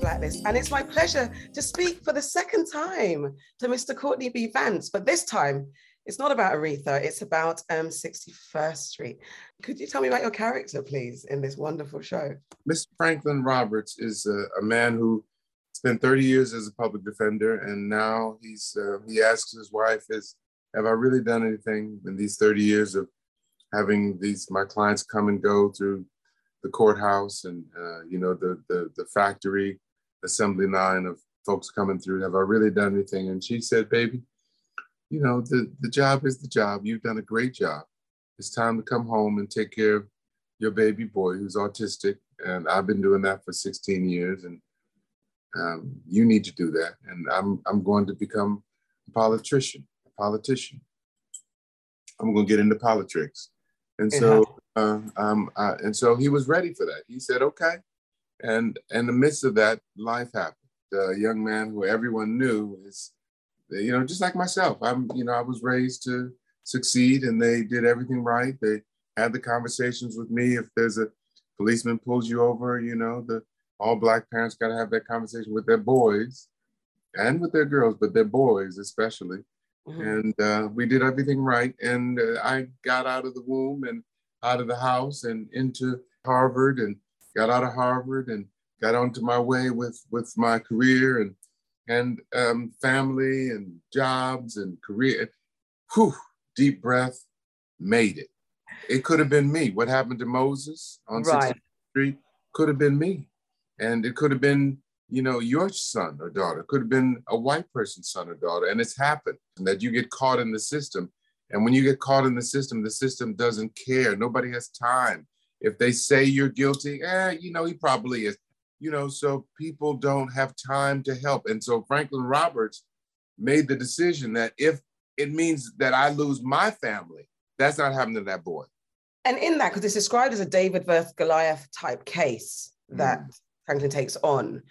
Blacklist, and it's my pleasure to speak for the second time to Mr. Courtney B. Vance. But this time, it's not about Aretha, it's about um, 61st Street. Could you tell me about your character, please, in this wonderful show? Mr. Franklin Roberts is a, a man who spent 30 years as a public defender, and now he's uh, he asks his wife, "Is have I really done anything in these 30 years of having these my clients come and go through the courthouse and uh, you know the, the the factory assembly line of folks coming through have i really done anything? And she said baby you know the the job is the job. You've done a great job. It's time to come home and take care of your baby boy who's autistic and i've been doing that for 16 years and um, you need to do that and i'm i'm going to become a politician a politician. I'm going to get into politics. And so uh, um, and so he was ready for that. He said, okay. And in the midst of that, life happened. A young man who everyone knew is, you know, just like myself. I'm, you know, I was raised to succeed and they did everything right. They had the conversations with me. If there's a policeman pulls you over, you know, the all black parents got to have that conversation with their boys and with their girls, but their boys especially. Mm-hmm. And uh, we did everything right. And uh, I got out of the womb and out of the house and into Harvard and got out of Harvard and got onto my way with, with my career and, and um, family and jobs and career. Whew, deep breath, made it. It could have been me. What happened to Moses on right. 6th Street could have been me. And it could have been, you know, your son or daughter, it could have been a white person's son or daughter. And it's happened and that you get caught in the system and when you get caught in the system, the system doesn't care. Nobody has time. If they say you're guilty, eh, you know, he probably is. You know, so people don't have time to help. And so Franklin Roberts made the decision that if it means that I lose my family, that's not happening to that boy. And in that, because it's described as a David versus Goliath type case that mm. Franklin takes on,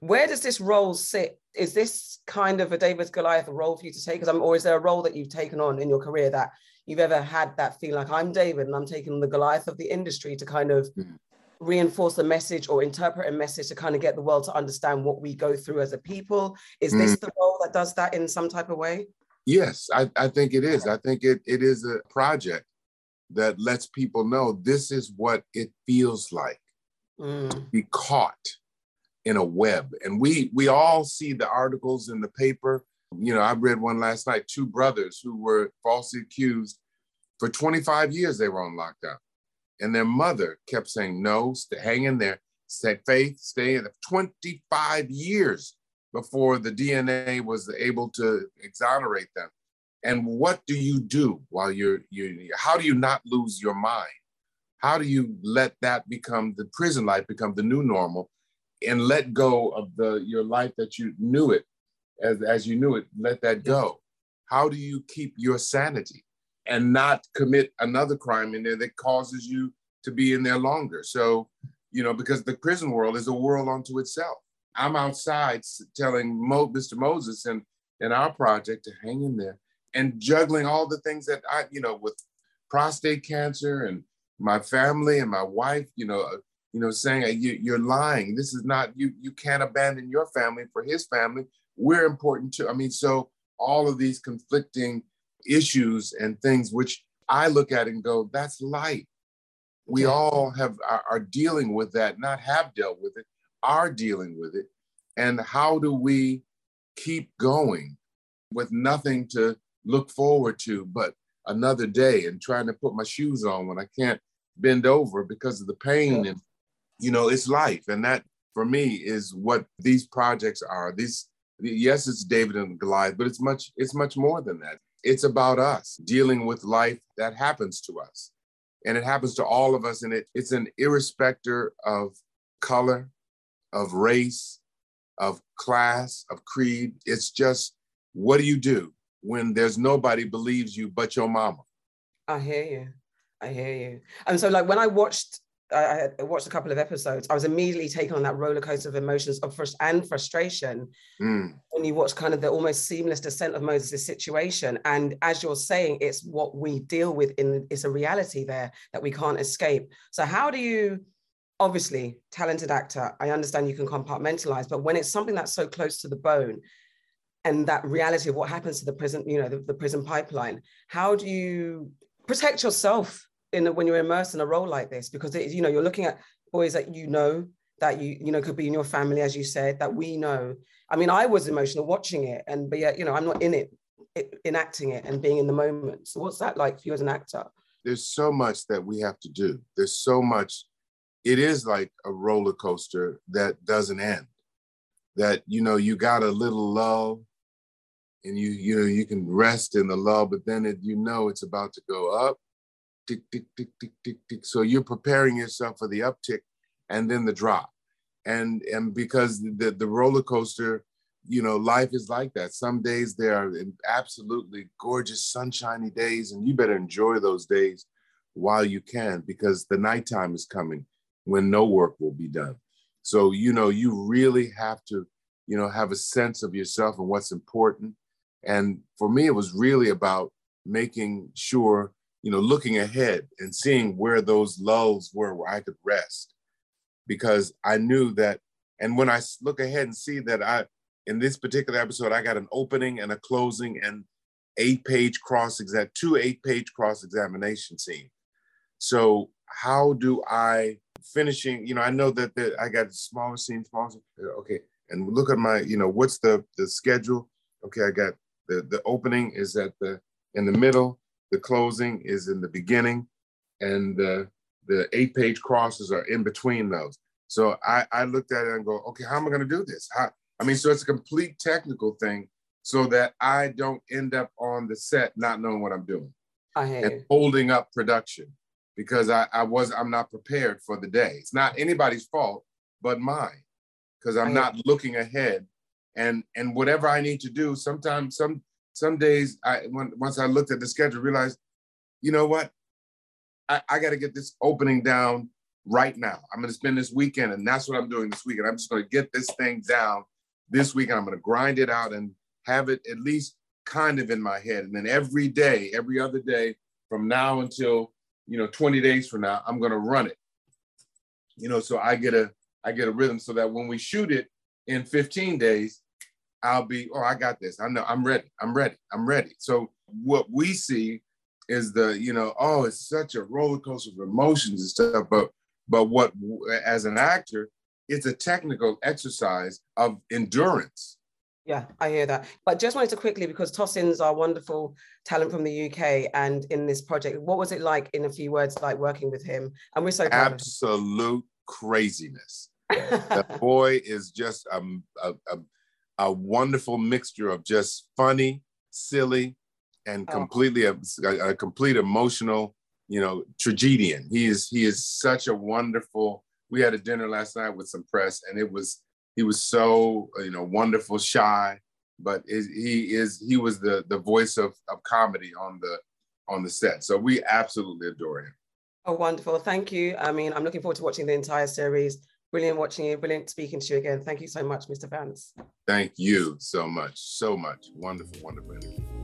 where does this role sit is this kind of a David Goliath role for you to take? Because I'm, or is there a role that you've taken on in your career that you've ever had that feel like I'm David and I'm taking the Goliath of the industry to kind of mm. reinforce the message or interpret a message to kind of get the world to understand what we go through as a people? Is mm. this the role that does that in some type of way? Yes, I, I think it is. I think it, it is a project that lets people know this is what it feels like mm. to be caught in a web. And we we all see the articles in the paper. You know, I read one last night, two brothers who were falsely accused for 25 years they were on lockdown. And their mother kept saying, no, stay, hang in there, stay faith, stay in 25 years before the DNA was able to exonerate them. And what do you do while you're, you how do you not lose your mind? How do you let that become the prison life become the new normal and let go of the your life that you knew it as as you knew it let that go how do you keep your sanity and not commit another crime in there that causes you to be in there longer so you know because the prison world is a world unto itself i'm outside telling Mo, mr moses and and our project to hang in there and juggling all the things that i you know with prostate cancer and my family and my wife you know uh, you know, saying you, are lying. This is not you. You can't abandon your family for his family. We're important too. I mean, so all of these conflicting issues and things, which I look at and go, that's light. We all have are, are dealing with that, not have dealt with it, are dealing with it. And how do we keep going with nothing to look forward to but another day and trying to put my shoes on when I can't bend over because of the pain yeah. and you know, it's life. And that for me is what these projects are. These yes, it's David and Goliath, but it's much, it's much more than that. It's about us dealing with life that happens to us. And it happens to all of us. And it, it's an irrespective of color, of race, of class, of creed. It's just what do you do when there's nobody believes you but your mama? I hear you. I hear you. And so, like, when I watched I, I, watched a couple of episodes, I was immediately taken on that roller coaster of emotions of frust- and frustration mm. when you watch kind of the almost seamless descent of Moses' situation. And as you're saying, it's what we deal with in it's a reality there that we can't escape. So how do you obviously talented actor. I understand you can compartmentalize, but when it's something that's so close to the bone, and that reality of what happens to the prison, you know, the, the prison pipeline, how do you protect yourself in the, when you're immersed in a role like this? Because it, you know you're looking at boys that you know that you you know could be in your family, as you said, that we know. I mean, I was emotional watching it, and but yet you know I'm not in it, enacting it and being in the moment. So what's that like for you as an actor? There's so much that we have to do. There's so much. It is like a roller coaster that doesn't end. That you know you got a little lull, and you you know you can rest in the lull, but then it, you know it's about to go up, tick tick tick tick tick tick. So you're preparing yourself for the uptick, and then the drop, and and because the the roller coaster you know, life is like that. Some days there are absolutely gorgeous, sunshiny days, and you better enjoy those days while you can because the nighttime is coming when no work will be done. So, you know, you really have to, you know, have a sense of yourself and what's important. And for me, it was really about making sure, you know, looking ahead and seeing where those lulls were where I could rest because I knew that. And when I look ahead and see that I, in this particular episode, I got an opening and a closing and eight page cross exam, two eight page cross examination scene. So how do I finishing? You know, I know that the, I got smaller scene, smaller. Scene. Uh, okay, and look at my, you know, what's the the schedule? Okay, I got the the opening is at the in the middle, the closing is in the beginning, and the the eight page crosses are in between those. So I I looked at it and go, okay, how am I going to do this? How I mean, so it's a complete technical thing so that I don't end up on the set not knowing what I'm doing I and you. holding up production because I, I was I'm not prepared for the day. It's not anybody's fault but mine because I'm not looking ahead and and whatever I need to do. Sometimes some some days I when, once I looked at the schedule realized, you know what, I, I got to get this opening down right now. I'm going to spend this weekend and that's what I'm doing this weekend. I'm just going to get this thing down this week I'm going to grind it out and have it at least kind of in my head. And then every day, every other day from now until, you know, 20 days from now, I'm going to run it. You know, so I get a I get a rhythm so that when we shoot it in 15 days, I'll be, oh, I got this. I know I'm ready. I'm ready. I'm ready. So what we see is the, you know, oh, it's such a roller coaster of emotions and stuff. But but what as an actor, it's a technical exercise of endurance. Yeah, I hear that. But just wanted to quickly, because Tosin's our wonderful talent from the UK and in this project, what was it like in a few words, like working with him? And we're so absolute craziness. the boy is just a, a, a, a, wonderful mixture of just funny, silly, and oh. completely a, a complete emotional, you know, tragedian. He is he is such a wonderful we had a dinner last night with some press, and it was he was so you know wonderful, shy, but it, he is he was the the voice of of comedy on the on the set. So we absolutely adore him. Oh, wonderful! Thank you. I mean, I'm looking forward to watching the entire series. Brilliant watching you. Brilliant speaking to you again. Thank you so much, Mr. Vance. Thank you so much. So much. Wonderful, wonderful interview.